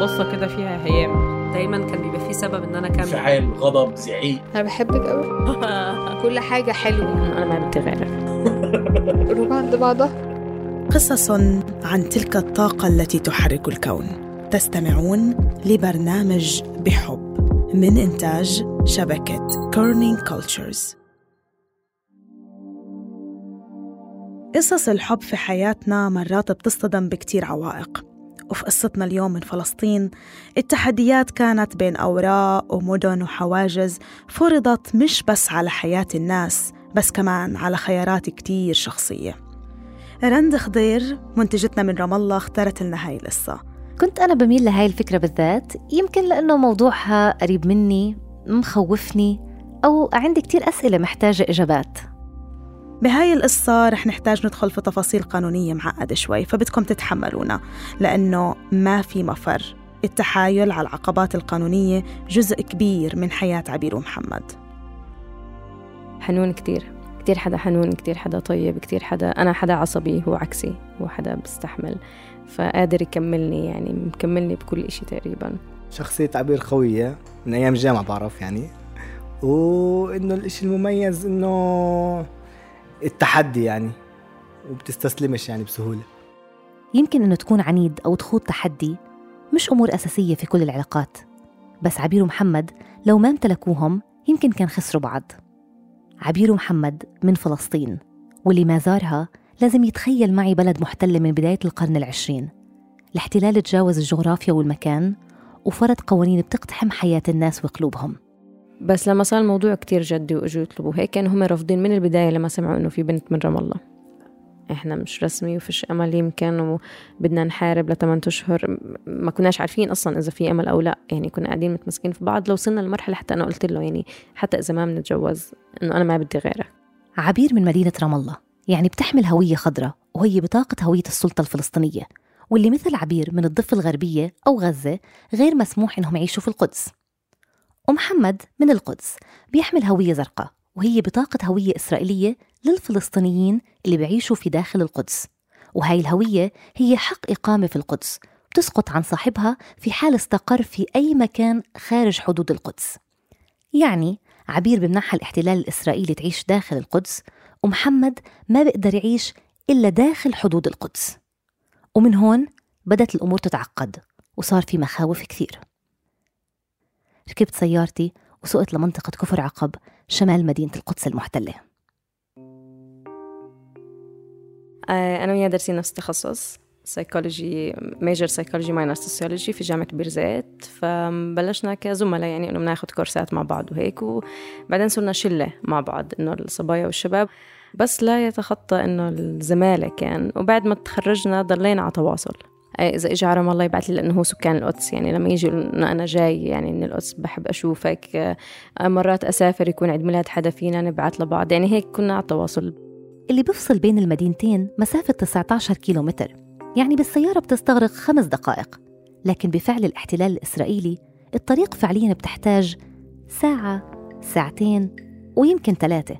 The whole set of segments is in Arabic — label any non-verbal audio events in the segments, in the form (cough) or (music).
القصة كده فيها هيام. دايما كان بيبقى في سبب إن أنا أكمل. انفعال غضب زعيق. أنا بحبك قوي (laughs) كل حاجة حلوة. أنا ما بدي غيرك. (laughs) قلوب عند بعضها. قصص عن تلك الطاقة التي تحرك الكون. تستمعون لبرنامج بحب من إنتاج شبكة Kerning Cultures قصص الحب في حياتنا مرات بتصطدم بكتير عوائق. وفي قصتنا اليوم من فلسطين التحديات كانت بين أوراق ومدن وحواجز فرضت مش بس على حياة الناس بس كمان على خيارات كتير شخصية. رند خضير منتجتنا من رام الله اختارت لنا هاي القصة. كنت أنا بميل لهاي الفكرة بالذات يمكن لأنه موضوعها قريب مني مخوفني أو عندي كتير أسئلة محتاجة إجابات. بهاي القصة رح نحتاج ندخل في تفاصيل قانونية معقدة شوي فبدكم تتحملونا لأنه ما في مفر. التحايل على العقبات القانونية جزء كبير من حياة عبير ومحمد حنون كتير. كتير حدا حنون كتير حدا طيب كتير حدا أنا حدا عصبي هو عكسي هو حدا بستحمل. فقادر يكملني يعني مكملني بكل إشي تقريبا. شخصية عبير قوية من أيام الجامعة بعرف يعني. وإنه الإشي المميز إنه التحدي يعني وبتستسلمش يعني بسهولة. يمكن إنه تكون عنيد أو تخوض تحدي مش أمور أساسية في كل العلاقات بس عبير ومحمد لو ما امتلكوهم يمكن كان خسروا بعض. عبير ومحمد من فلسطين واللي ما زارها لازم يتخيل معي بلد محتلة من بداية القرن العشرين. الاحتلال تجاوز الجغرافيا والمكان وفرض قوانين بتقتحم حياة الناس وقلوبهم. بس لما صار الموضوع كتير جدي وإجوا يطلبوا هيك كانوا هم رافضين من البداية لما سمعوا إنه في بنت من رام الله. إحنا مش رسمي وفيش أمل يمكن وبدنا نحارب لثمان أشهر. ما كناش عارفين أصلا إذا في أمل أو لا. يعني كنا قاعدين متمسكين في بعض. لو وصلنا لمرحلة حتى أنا قلت له يعني حتى إذا ما بنتجوز إنه أنا ما بدي غيرك. عبير من مدينة رام الله. يعني بتحمل هوية خضراء وهي بطاقة هوية السلطة الفلسطينية. واللي مثل عبير من الضفة الغربية أو غزة غير مسموح إنهم يعيشوا في القدس. ومحمد من القدس بيحمل هوية زرقاء وهي بطاقة هوية إسرائيلية للفلسطينيين اللي بيعيشوا في داخل القدس. وهاي الهوية هي حق إقامة في القدس بتسقط عن صاحبها في حال استقر في أي مكان خارج حدود القدس. يعني عبير بمنحها الاحتلال الإسرائيلي تعيش داخل القدس ومحمد ما بيقدر يعيش إلا داخل حدود القدس. ومن هون بدت الأمور تتعقد وصار في مخاوف كثير. ركبت سيارتي وسقت لمنطقة كفر عقب شمال مدينة القدس المحتلة. آه، أنا وياه دارسين نفس التخصص psychology major psychology minor sociology في جامعة بيرزيت فبلشنا كزملاء يعني إنه بناخد كورسات مع بعض وهيك وبعدين صرنا شلة مع بعض إنه الصبايا والشباب. بس لا يتخطى إنه الزمالة كان وبعد ما تخرجنا ضلينا على تواصل. آه، إذا إجى على الله يبعث لي لأنه هو سكان القدس يعني لما يجي إنه أنا جاي يعني من القدس بحب أشوفك. آه، مرات أسافر يكون عيد ميلاد حدا فينا نبعث لبعض. يعني هيك كنا على تواصل اللي بيفصل بين المدينتين مسافة 19 كيلو متر يعني بالسيارة بتستغرق خمس دقائق. لكن بفعل الاحتلال الإسرائيلي الطريق فعليا بتحتاج ساعة ساعتين ويمكن ثلاثة.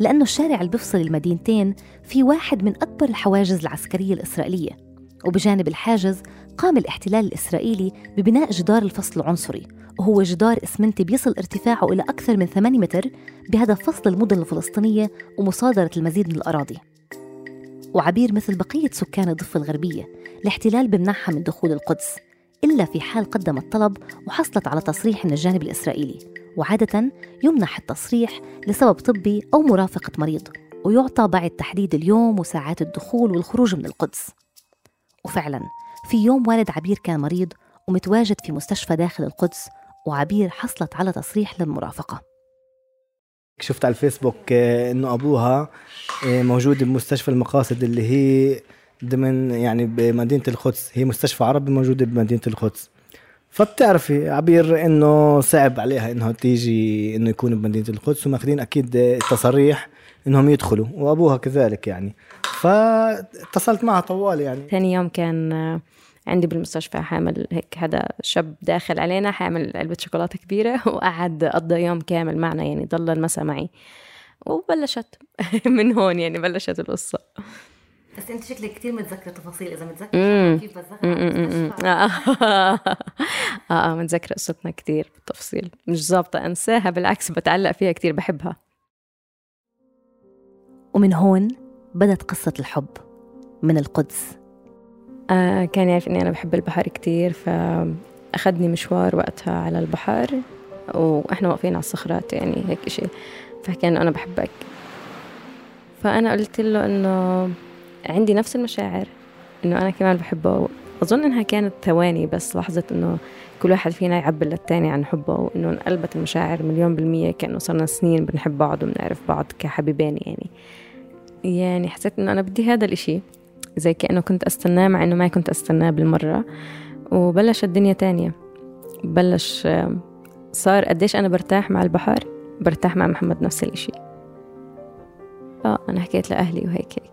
لأنه الشارع اللي بيفصل المدينتين في واحد من أكبر الحواجز العسكرية الإسرائيلية. وبجانب الحاجز قام الاحتلال الإسرائيلي ببناء جدار الفصل العنصري وهو جدار إسمنتي بيصل ارتفاعه إلى أكثر من 8 متر بهدف فصل المدن الفلسطينية ومصادرة المزيد من الأراضي. وعبير مثل بقية سكان الضفة الغربية الاحتلال بمنعها من دخول القدس إلا في حال قدمت طلب وحصلت على تصريح من الجانب الإسرائيلي وعادة يمنح التصريح لسبب طبي أو مرافقة مريض ويعطى بعد تحديد اليوم وساعات الدخول والخروج من القدس. وفعلا في يوم والد عبير كان مريض ومتواجد في مستشفى داخل القدس وعبير حصلت على تصريح للمرافقة. شفت على الفيسبوك آه، إنه أبوها آه، موجود بمستشفى المقاصد اللي هي ضمن يعني بمدينة القدس. هي مستشفى عربي موجودة بمدينة القدس. فبتعرفي عبير إنه صعب عليها انه تيجي إنه يكون بمدينة القدس وماخذين أكيد تصريح إنهم يدخلوا وأبوها كذلك يعني. فاتصلت معها طوال يعني. ثاني يوم كان آه، عندي بالمستشفى حامل هيك هذا شاب داخل علينا حامل علبة شوكولاتة كبيرة (laughs) وقعد قضى يوم كامل معنا يعني ضل المسا معي. وبلشت (laughs) من هون يعني بلشت القصة. بس أنت شكلك كثير متذكرة تفاصيل إذا. متذكرة كيف بتذكر. آه. (laughs) آه آه متذكرة قصتنا كتير بالتفصيل. مش ظابطة أنساها بالعكس بتعلق فيها كتير بحبها. ومن هون بدت قصة الحب من القدس. آه كان يعرف إني أنا بحب البحر كتير فأخذني مشوار وقتها على البحر وإحنا واقفين على الصخرات يعني هيك شيء فحكى انه أنا بحبك. فأنا قلت له إنه عندي نفس المشاعر إنه أنا كمان بحبه. أظن إنها كانت ثواني بس لحظة إنه كل واحد فينا يعبر للتاني عن حبه وإنه انقلبت المشاعر مليون بالمية كأنه صرنا سنين بنحب بعض وبنعرف بعض كحبيبين يعني. يعني حسيت إنه أنا بدي هذا الإشي زي كأنه كنت أستناه مع إنه ما كنت أستناه بالمرة. وبلش الدنيا تانية. بلش صار قديش أنا برتاح مع البحر برتاح مع محمد نفس الإشي. آه أنا حكيت لأهلي وهيك. هيك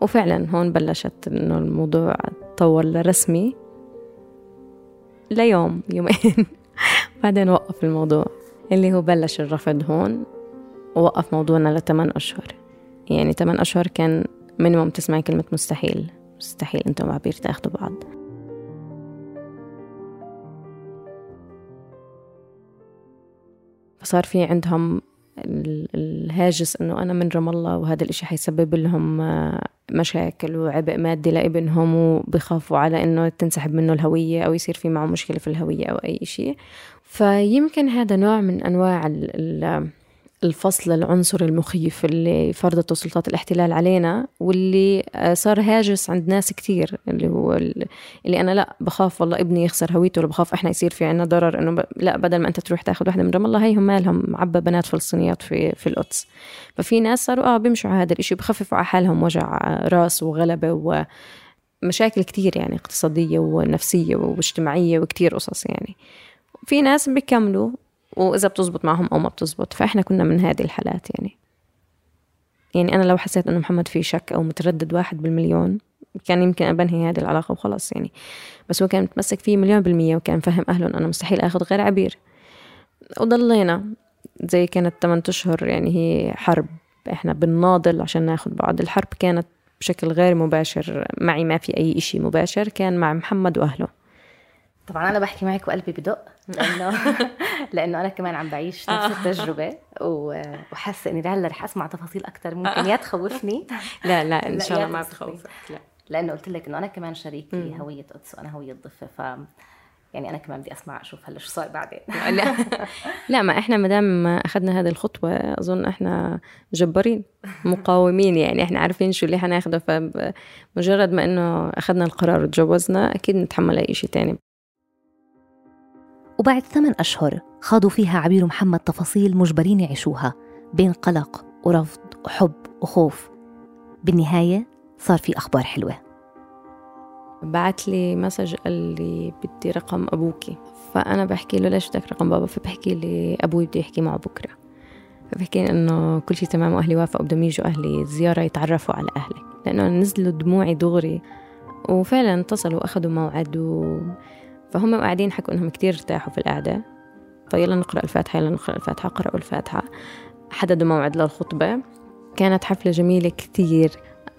وفعلا هون بلشت إنه الموضوع تطور لرسمي. ليوم يومين. (laughs) بعدين وقف الموضوع اللي هو بلش الرفض هون ووقف موضوعنا لثمان أشهر. يعني ثمان أشهر كان مينيموم تسمعي كلمة مستحيل. مستحيل أنتم وعبير تاخدوا بعض. فصار في عندهم ال- الهاجس إنه أنا من رام الله وهذا الإشي حيسبب لهم مشاكل وعبء مادي لابنهم وبخافوا على إنه تنسحب منه الهوية أو يصير في معه مشكلة في الهوية أو أي شيء فيمكن هذا نوع من أنواع ال- الفصل العنصري المخيف اللي فرضته سلطات الاحتلال علينا واللي آه، صار هاجس عند ناس كتير اللي هو ال- اللي أنا لأ بخاف والله ابني يخسر هويته ولا بخاف إحنا يصير في عنا ضرر إنه. لأ بدل ما أنت تروح تاخذ واحدة من رام الله هيهم مالهم عبى بنات فلسطينيات في في القدس ففي ناس صاروا آه بيمشوا على هذا الإشي بخففوا على حالهم وجع راس وغلبة ومشاكل كتير يعني اقتصادية ونفسية واجتماعية وكتير قصص يعني في ناس بيكملوا وإذا بتزبط معهم أو ما بتزبط. فإحنا كنا من هذه الحالات يعني. يعني أنا لو حسيت إنه محمد في شك أو متردد واحد بالمليون كان يمكن أبنهي هذه العلاقة وخلاص يعني. بس هو كان متمسك فيه مليون بالمية وكان فهم أهله أنا مستحيل أخذ غير عبير. وضلينا زي كانت 8 أشهر يعني هي حرب. إحنا بنناضل عشان ناخذ بعض. الحرب كانت بشكل غير مباشر معي ما في أي إشي مباشر كان مع محمد وأهله. طبعا أنا بحكي معك وقلبي بدق لأنه (laughs) لأنه أنا كمان عم بعيش نفس التجربة و- وحاسة إني لهلأ رح أسمع تفاصيل أكثر ممكن يا تخوفني. (laughs) لا لا إن لا، شاء الله ما. بتخوفك لا. لأنه قلت لك إنه أنا كمان شريك في هوية قدس وأنا هوية ضفة ف يعني أنا كمان بدي أسمع أشوف هلأ شو صار بعدين. (laughs) لا. لا ما إحنا ما دام أخذنا هذه الخطوة أظن إحنا جبارين مقاومين يعني إحنا عارفين شو اللي حناخده فمجرد ما إنه أخذنا القرار وتجوزنا أكيد نتحمل أي شيء تاني. وبعد ثمان أشهر خاضوا فيها عبير ومحمد تفاصيل مجبرين يعيشوها بين قلق ورفض وحب وخوف. بالنهاية صار في أخبار حلوة. بعت لي مسج قال لي بدي رقم ابوكي فأنا بحكي له ليش بدك رقم بابا؟ فبحكي لي أبوي بده يحكي معه بكرة. فبحكي لي إنه كل شيء تمام وأهلي وافقوا بدهم يجوا أهلي زيارة يتعرفوا على أهلي. لأنه نزلوا دموعي دغري وفعلا اتصلوا وأخذوا موعد و... فهم قاعدين حكوا إنهم كتير ارتاحوا في القعدة. فيلا نقرأ الفاتحة يلا نقرأ الفاتحة قرأوا الفاتحة. حددوا موعد للخطبة. كانت حفلة جميلة كتير.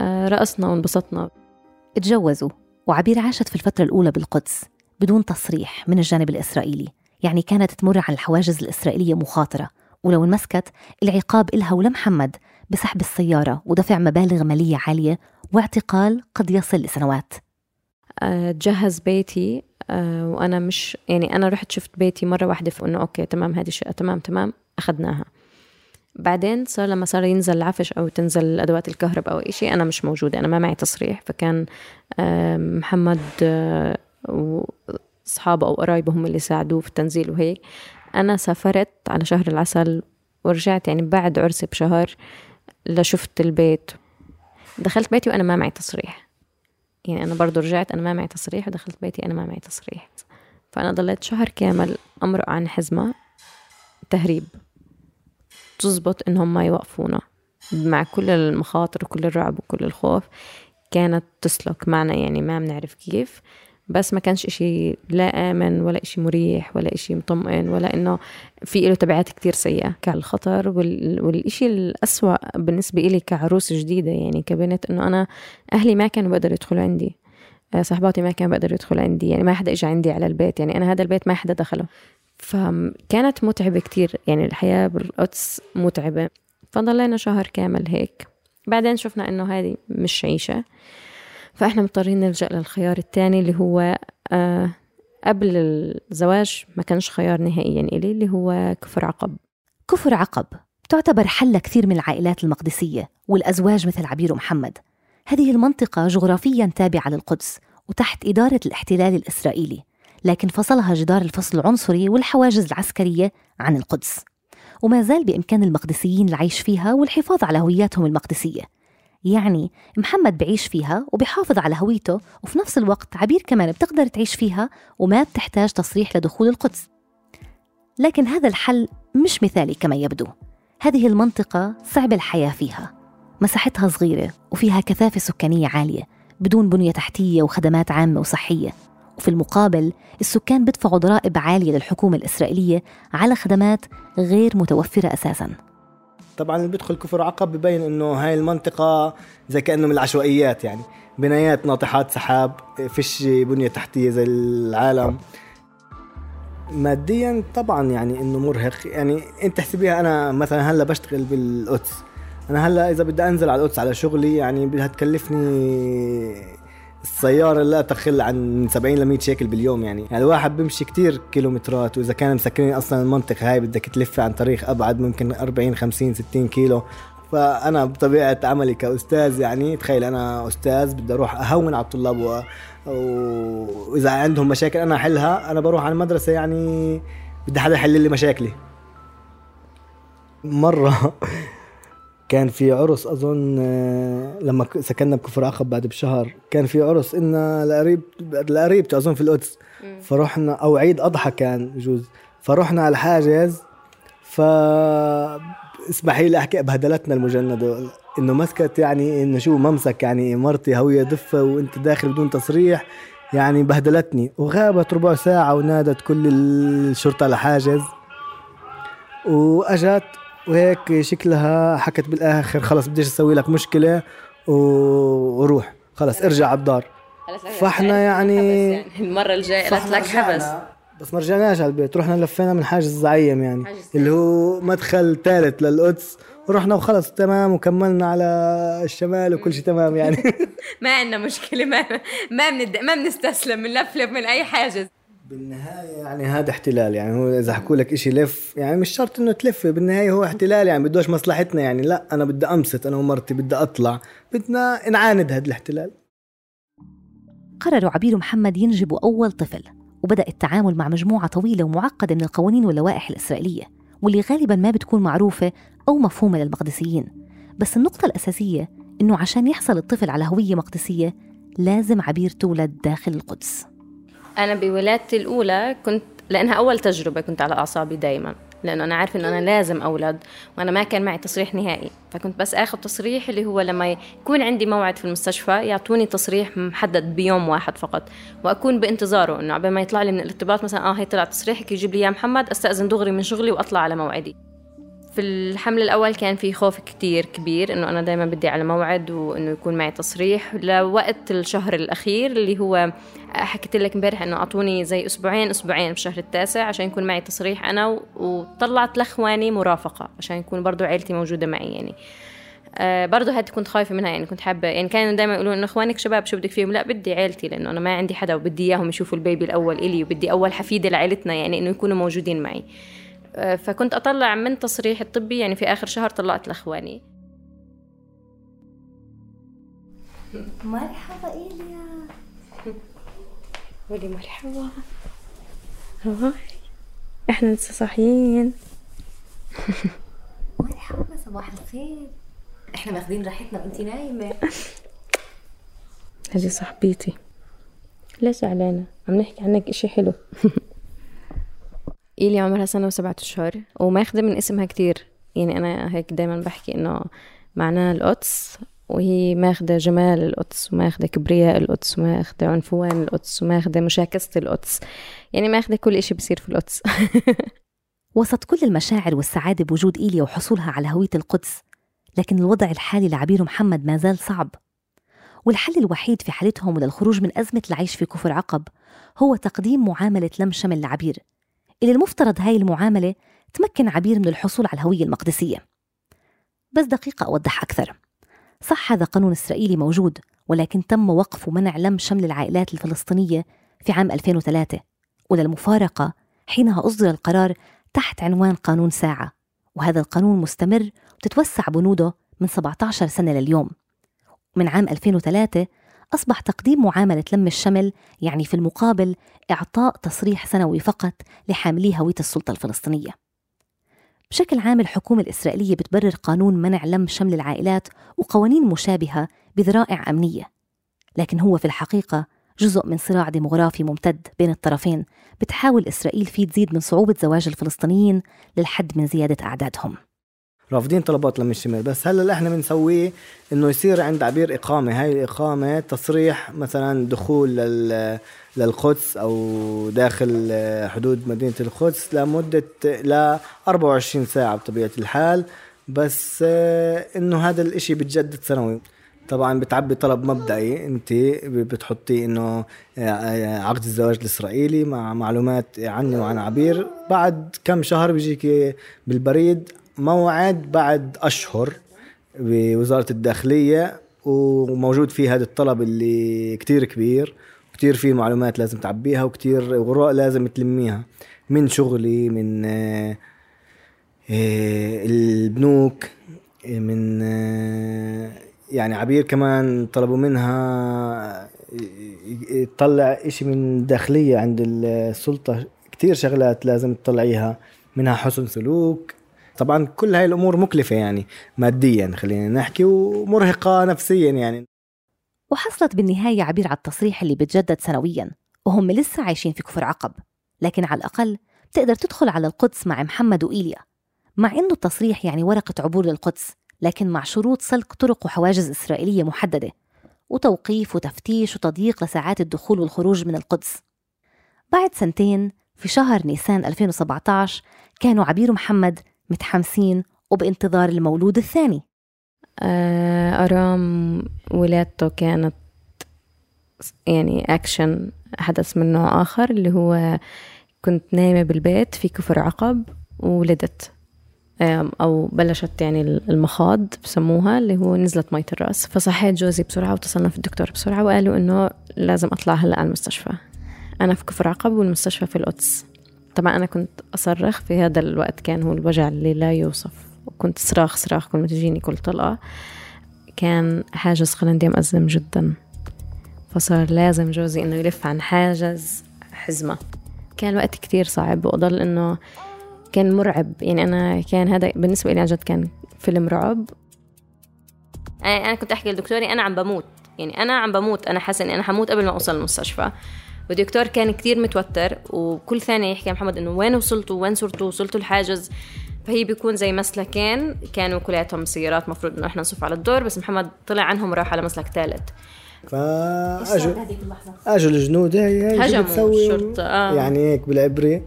آه، رقصنا وانبسطنا. اتجوزوا وعبير عاشت في الفترة الأولى بالقدس بدون تصريح من الجانب الإسرائيلي. يعني كانت تمر عن الحواجز الإسرائيلية مخاطرة. ولو انمسكت العقاب إلها ولمحمد بسحب السيارة ودفع مبالغ مالية عالية واعتقال قد يصل لسنوات جهز بيتي آه، وأنا مش يعني أنا رحت شفت بيتي مرة واحدة فانه أوكي تمام هذه الشقة تمام تمام أخذناها. بعدين صار لما صار ينزل العفش أو تنزل أدوات الكهرباء أو شيء أنا مش موجودة أنا ما معي تصريح. فكان آه، محمد آه، واصحابه أو قرايبه هم اللي ساعدوه في التنزيل وهيك. أنا سافرت على شهر العسل ورجعت يعني بعد عرسي بشهر لشفت البيت. دخلت بيتي وأنا ما معي تصريح. يعني أنا برضو رجعت أنا ما معي تصريح ودخلت بيتي أنا ما معي تصريح. فأنا ضليت شهر كامل أمرق عن حزمة تهريب. تزبط إنهم ما يوقفونا. مع كل المخاطر وكل الرعب وكل الخوف كانت تسلك معنا يعني ما بنعرف كيف. بس ما كانش إشي لا آمن ولا إشي مريح ولا إشي مطمئن ولا إنه في له تبعات كتير سيئة. كالخطر وال... والإشي الأسوأ بالنسبة إلي كعروس جديدة يعني كبنت إنه أنا أهلي ما كانوا بيقدروا يدخلوا عندي. آه، صحباتي ما كانوا بيقدروا يدخلوا عندي. يعني ما حدا إجا عندي على البيت. يعني أنا هذا البيت ما حدا دخله. فكانت متعبة كتير. يعني الحياة بالقدس متعبة. فضلينا شهر كامل هيك. بعدين شفنا إنه هذه مش عيشة. فإحنا مضطرين نلجأ للخيار الثاني اللي هو آه قبل الزواج ما كانش خيار نهائيا إلي اللي هو كفر عقب. كفر عقب تعتبر حل كثير من العائلات المقدسية والأزواج مثل عبير ومحمد هذه المنطقة جغرافيا تابعة للقدس وتحت إدارة الاحتلال الإسرائيلي لكن فصلها جدار الفصل العنصري والحواجز العسكرية عن القدس. وما زال بإمكان المقدسيين العيش فيها والحفاظ على هوياتهم المقدسية. يعني محمد بعيش فيها وبيحافظ على هويته وفي نفس الوقت عبير كمان بتقدر تعيش فيها وما بتحتاج تصريح لدخول القدس. لكن هذا الحل مش مثالي كما يبدو. هذه المنطقة صعب الحياة فيها. مساحتها صغيرة وفيها كثافة سكانية عالية بدون بنية تحتية وخدمات عامة وصحية. وفي المقابل السكان بدفعوا ضرائب عالية للحكومة الإسرائيلية على خدمات غير متوفرة أساساً. طبعا اللي بيدخل كفر عقب ببين إنه هاي المنطقة زي كأنه من العشوائيات يعني. بنايات ناطحات سحاب فيش بنية تحتية زي العالم. ماديا طبعا يعني إنه مرهق. يعني أنت احسبيها أنا مثلا هلأ بشتغل بالقدس. أنا هلأ إذا بدي أنزل على القدس على شغلي يعني بدها تكلفني السيارة لا تقل عن 70 ل 100 شيكل باليوم يعني. يعني الواحد بيمشي كتير كيلومترات وإذا كان مسكرين أصلا المنطقة هاي بدك تلف عن طريق أبعد ممكن 40 50 60 كيلو. فأنا بطبيعة عملي كأستاذ يعني تخيل أنا أستاذ بدي أروح أهون على الطلاب و... وإذا عندهم مشاكل أنا أحلها أنا بروح على المدرسة يعني بدي حدا يحل لي مشاكلي. مرة كان في عرس أظن آه، لما سكننا بكفر عقب بعد بشهر كان في عرس إلنا لقريب لقريبتي أظن في القدس. فرحنا أو عيد أضحى كان بجوز. فرحنا على الحاجز ف اسمحي لي أحكي بهدلتنا المجندة إنه مسكت يعني إنه شو ممسك يعني مرتي هوية دفة وإنت داخل بدون تصريح يعني بهدلتني. وغابت ربع ساعة ونادت كل الشرطة على حاجز. وأجت وهيك شكلها حكت بالآخر خلص بديش أسوي لك مشكلة وروح. خلص ارجع على الدار. فاحنا يعني, يعني المرة الجاية قالت لك حبس بس ما رجعناش على البيت رحنا لفينا من حاجز زعيم يعني اللي هو مدخل ثالث للقدس. ورحنا وخلص تمام وكملنا على الشمال وكل شيء تمام يعني. (laughs) ما عندنا مشكلة ما ما ما بنستسلم بنلفلف من أي حاجز. بالنهاية يعني هذا احتلال يعني هو إذا حكوا لك إشي لف يعني مش شرط إنه تلف بالنهاية هو احتلال يعني بدوش مصلحتنا يعني لا أنا بدي أمسط أنا ومرتي بدي أطلع بدنا نعاند هذا الاحتلال. قرروا عبير ومحمد ينجبوا أول طفل وبدأ التعامل مع مجموعة طويلة ومعقدة من القوانين واللوائح الإسرائيلية واللي غالبا ما بتكون معروفة أو مفهومة للمقدسيين. بس النقطة الأساسية إنه عشان يحصل الطفل على هوية مقدسية لازم عبير تولد داخل القدس. أنا بولادتي الأولى كنت لأنها أول تجربة كنت على أعصابي دائما لأنه أنا عارفة إنه أنا لازم أولد وأنا ما كان معي تصريح نهائي. فكنت بس آخذ تصريح اللي هو لما يكون عندي موعد في المستشفى يعطوني تصريح محدد بيوم واحد فقط وأكون بانتظاره إنه قبل ما يطلع لي من الارتباط مثلا آه هي طلع تصريحك يجيب لي إياه محمد أستأذن دغري من شغلي وأطلع على موعدي. في الحمل الأول كان في خوف كتير كبير إنه أنا دايما بدي على موعد وإنه يكون معي تصريح. لوقت الشهر الأخير اللي هو حكيت لك امبارح إنه أعطوني زي أسبوعين أسبوعين بالشهر التاسع عشان يكون معي تصريح أنا وطلعت لإخواني مرافقة عشان يكون برضو عيلتي موجودة معي يعني. آه برضه هاد كنت خايفة منها يعني كنت حابة يعني كانوا دائما يقولون إنه إخوانك شباب شو بدك فيهم؟ لا بدي عيلتي لأنه أنا ما عندي حدا وبدي إياهم يشوفوا البيبي الأول إلي وبدي أول حفيدة لعيلتنا يعني إنه يكونوا موجودين معي. آه، فكنت أطلع من تصريح الطبي يعني في آخر شهر طلعت لإخواني. مرحبا إيليا. (laughs) قولي مرحبا. هاي. إحنا لسه صاحيين. (laughs) مرحبا صباح الخير. إحنا ماخذين راحتنا وانت نايمة. (laughs) هذه صاحبتي ليش زعلانة؟ عم نحكي عنك إشي حلو. إيلي عمرها سنة وسبعة أشهر؟ وماخذة من اسمها كتير. يعني أنا هيك دايما بحكي إنه معناها القدس وهي ماخدة جمال القدس وماخدة كبرياء القدس وماخدة عنفوان القدس وماخدة مشاكسة القدس. يعني ماخدة كل إشي بصير في القدس. (laughs) وسط كل المشاعر والسعادة بوجود إيليا وحصولها على هوية القدس لكن الوضع الحالي لعبير محمد ما زال صعب. والحل الوحيد في حالتهم للخروج من أزمة العيش في كفر عقب هو تقديم معاملة لم شمل لعبير اللي المفترض هاي المعاملة تمكن عبير من الحصول على الهوية المقدسية. بس دقيقة أوضح أكثر. صح هذا قانون إسرائيلي موجود ولكن تم وقف ومنع لم شمل العائلات الفلسطينية في عام 2003 وللمفارقة حينها أصدر القرار تحت عنوان قانون ساعة وهذا القانون مستمر وتتوسع بنوده من 17 سنة لليوم. من عام 2003 أصبح تقديم معاملة لم الشمل يعني في المقابل إعطاء تصريح سنوي فقط لحاملي هوية السلطة الفلسطينية. بشكل عام الحكومة الإسرائيلية بتبرر قانون منع لم شمل العائلات وقوانين مشابهة بذرائع أمنية. لكن هو في الحقيقة جزء من صراع ديمغرافي ممتد بين الطرفين بتحاول إسرائيل فيه تزيد من صعوبة زواج الفلسطينيين للحد من زيادة أعدادهم. رافضين طلبات لم الشمال بس هلأ إحنا بنسويه إنه يصير عند عبير إقامة. هاي الإقامة تصريح مثلا دخول لل للقدس أو داخل حدود مدينة القدس لمدة ل 24 ساعة بطبيعة الحال. بس إنه هذا الإشي بتجدد سنوي. طبعا بتعبي طلب مبدئي أنت بتحطي إنه عقد الزواج الإسرائيلي مع معلومات عني وعن عبير. بعد كم شهر بيجيك بالبريد موعد بعد أشهر بوزارة الداخلية وموجود فيه هذا الطلب اللي كتير كبير كتير فيه معلومات لازم تعبيها وكتير غراء لازم تلميها من شغلي من آه، آه، البنوك من آه، يعني عبير كمان طلبوا منها تطلع إشي من داخلية عند السلطة. كتير شغلات لازم تطلعيها منها حسن سلوك طبعا كل هاي الأمور مكلفة يعني ماديا خلينا نحكي ومرهقة نفسيا يعني. وحصلت بالنهاية عبير على التصريح اللي بتجدد سنويا وهم لسه عايشين في كفر عقب. لكن على الأقل بتقدر تدخل على القدس مع محمد وإيليا. مع إنه التصريح يعني ورقة عبور للقدس لكن مع شروط سلك طرق وحواجز إسرائيلية محددة وتوقيف وتفتيش وتضييق لساعات الدخول والخروج من القدس. بعد سنتين في شهر نيسان 2017 كانوا عبير ومحمد متحمسين وبانتظار المولود الثاني. آه، أرام ولادته كانت يعني أكشن حدث من نوع آخر اللي هو كنت نايمة بالبيت في كفر عقب وولدت. أو بلشت يعني المخاض بسموها اللي هو نزلت مية الرأس. فصحيت جوزي بسرعة واتصلنا في الدكتور بسرعة وقالوا إنه لازم أطلع هلأ على المستشفى. أنا في كفر عقب والمستشفى في القدس. طبعا أنا كنت أصرخ في هذا الوقت كان هو الوجع اللي لا يوصف. وكنت صراخ صراخ كل ما تجيني كل طلقة. كان حاجز قلندي مأزم جدا. فصار لازم جوزي إنه يلف عن حاجز حزمة. كان وقت كتير صعب وأضل إنه كان مرعب. يعني أنا كان هذا بالنسبة لي عن جد كان فيلم رعب. أنا كنت أحكي لدكتوري أنا عم بموت. يعني أنا عم بموت. أنا حاسة إني أنا حموت قبل ما أوصل المستشفى. والدكتور كان كتير متوتر وكل ثانية يحكي محمد إنه وين وصلتوا؟ وين صرتوا؟ وصلتوا الحاجز؟ فهي بيكون زي مسلكين كانوا كلياتهم سيارات مفروض إنه إحنا نصف على الدور بس محمد طلع عنهم وراح على مسلك ثالث. فاجوا اجوا الجنود هي هجموا الشرطة آه. يعني هيك بالعبري.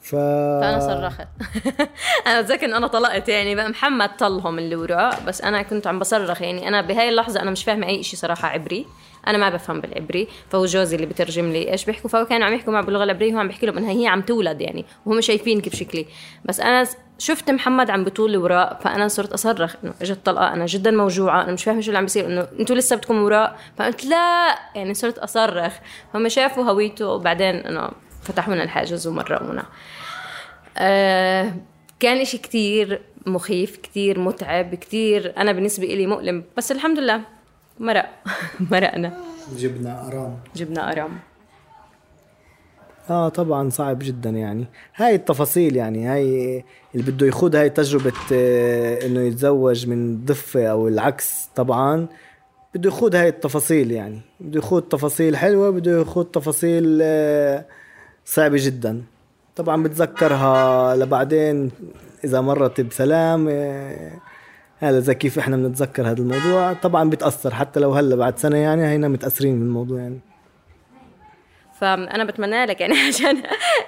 ف... فأنا صرخت. (laughs) أنا بتذكر إن أنا طلقت يعني بقى محمد طلهم اللي وراء بس أنا كنت عم بصرخ يعني أنا بهاي اللحظة أنا مش فاهمة أي شيء صراحة عبري. أنا ما بفهم بالعبري فهو جوزي اللي بترجم لي إيش بيحكوا فهو كانوا عم يحكوا معه باللغة العبريه وهو عم بيحكي لهم إنها هي عم تولد يعني وهم شايفين كيف شكلي. بس أنا شفت محمد عم بطول وراء فأنا صرت أصرخ إنه إجت طلقه أنا جدا موجوعة أنا مش فاهمة شو اللي عم بيصير إنه أنتوا لسه بدكم وراء؟ فقلت لا يعني صرت أصرخ. هم شافوا هويته وبعدين إنه فتحوا لنا الحاجز ومرقونا آه كان إشي كتير مخيف كتير متعب كتير أنا بالنسبة إلي مؤلم بس الحمد لله. مرق. (laughs) مرقنا. جبنا أرام. جبنا أرام. آه طبعا صعب جدا يعني. هاي التفاصيل يعني هاي اللي بده يخوض هاي تجربة آه إنه يتزوج من ضفة أو العكس طبعا بده يخوض هاي التفاصيل يعني. بده يخوض تفاصيل حلوة بده يخوض تفاصيل آه صعبة جدا. طبعا بتذكرها لبعدين إذا مرت بسلام آه هذا زي كيف إحنا بنتذكر هذا الموضوع. طبعا بتأثر. حتى لو هلأ بعد سنة يعني هينا متأثرين بالموضوع يعني. فأنا بتمنى لك يعني (laughs) عشان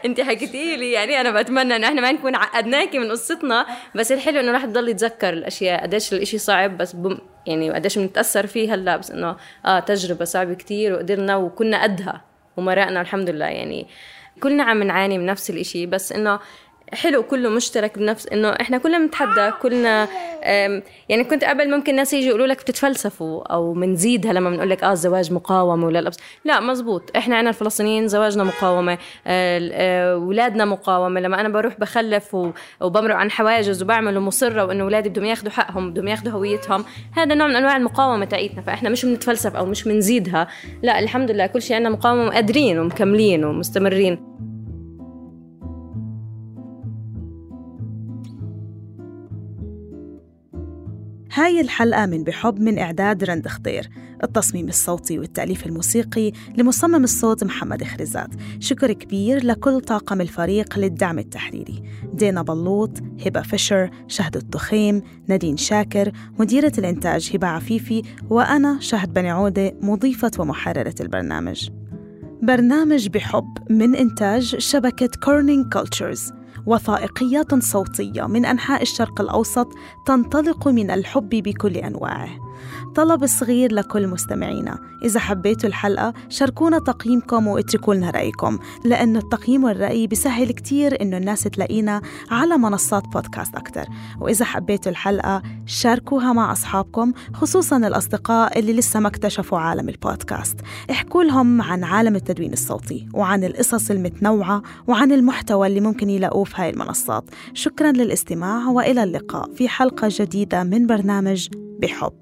أنت حكيتي لي يعني أنا بتمنى انه إحنا ما نكون عقدناكي من قصتنا. بس الحلو إنه الواحد يضل يتذكر الأشياء قديش الإشي صعب بس بم يعني قديش بنتأثر فيه هلأ. بس إنه آه تجربة صعبة كتير وقدرنا وكنا قدها ومرقنا الحمد لله يعني. كلنا عم نعاني من نفس الإشي. بس إنه حلو كله مشترك بنفس إنه إحنا كلنا بنتحدى كلنا يعني كنت قبل ممكن ناس يجي يقولوا لك بتتفلسفوا أو بنزيدها لما بنقول لك آه الزواج مقاومة ولا الأبس. لا مزبوط. إحنا عنا الفلسطينيين زواجنا مقاومة اولادنا آه، مقاومة. لما أنا بروح بخلف وبمرق عن حواجز وبعمل ومصره وإنه اولادي بدهم ياخذوا حقهم بدهم ياخذوا هويتهم هذا نوع من أنواع المقاومة تاعتنا فإحنا مش بنتفلسف أو مش بنزيدها لا الحمد لله كل شيء عندنا مقاومة وقادرين ومكملين ومستمرين. هاي الحلقة من بحب من إعداد رند خضير التصميم الصوتي والتأليف الموسيقي لمصمم الصوت محمد خريزات شكر كبير لكل طاقم الفريق للدعم التحريري. دينا بلوط هبة فيشر شهد التخيم نادين شاكر مديرة الإنتاج هبة عفيفي وأنا شهد بني عودة مضيفة ومحررة البرنامج. برنامج بحب من إنتاج شبكة Kerning Cultures وثائقيات صوتية من أنحاء الشرق الأوسط تنطلق من الحب بكل أنواعه. طلب صغير لكل مستمعينا. إذا حبيتوا الحلقة شاركونا تقييمكم واتركوا لنا رأيكم لأنه التقييم والرأي بيسهل كتير إنه الناس تلاقينا على منصات بودكاست أكتر. وإذا حبيتوا الحلقة شاركوها مع أصحابكم خصوصا الأصدقاء اللي لسه ما اكتشفوا عالم البودكاست. احكوا لهم عن عالم التدوين الصوتي وعن القصص المتنوعة وعن المحتوى اللي ممكن يلاقوه في هاي المنصات. شكرا للاستماع وإلى اللقاء في حلقة جديدة من برنامج بحب.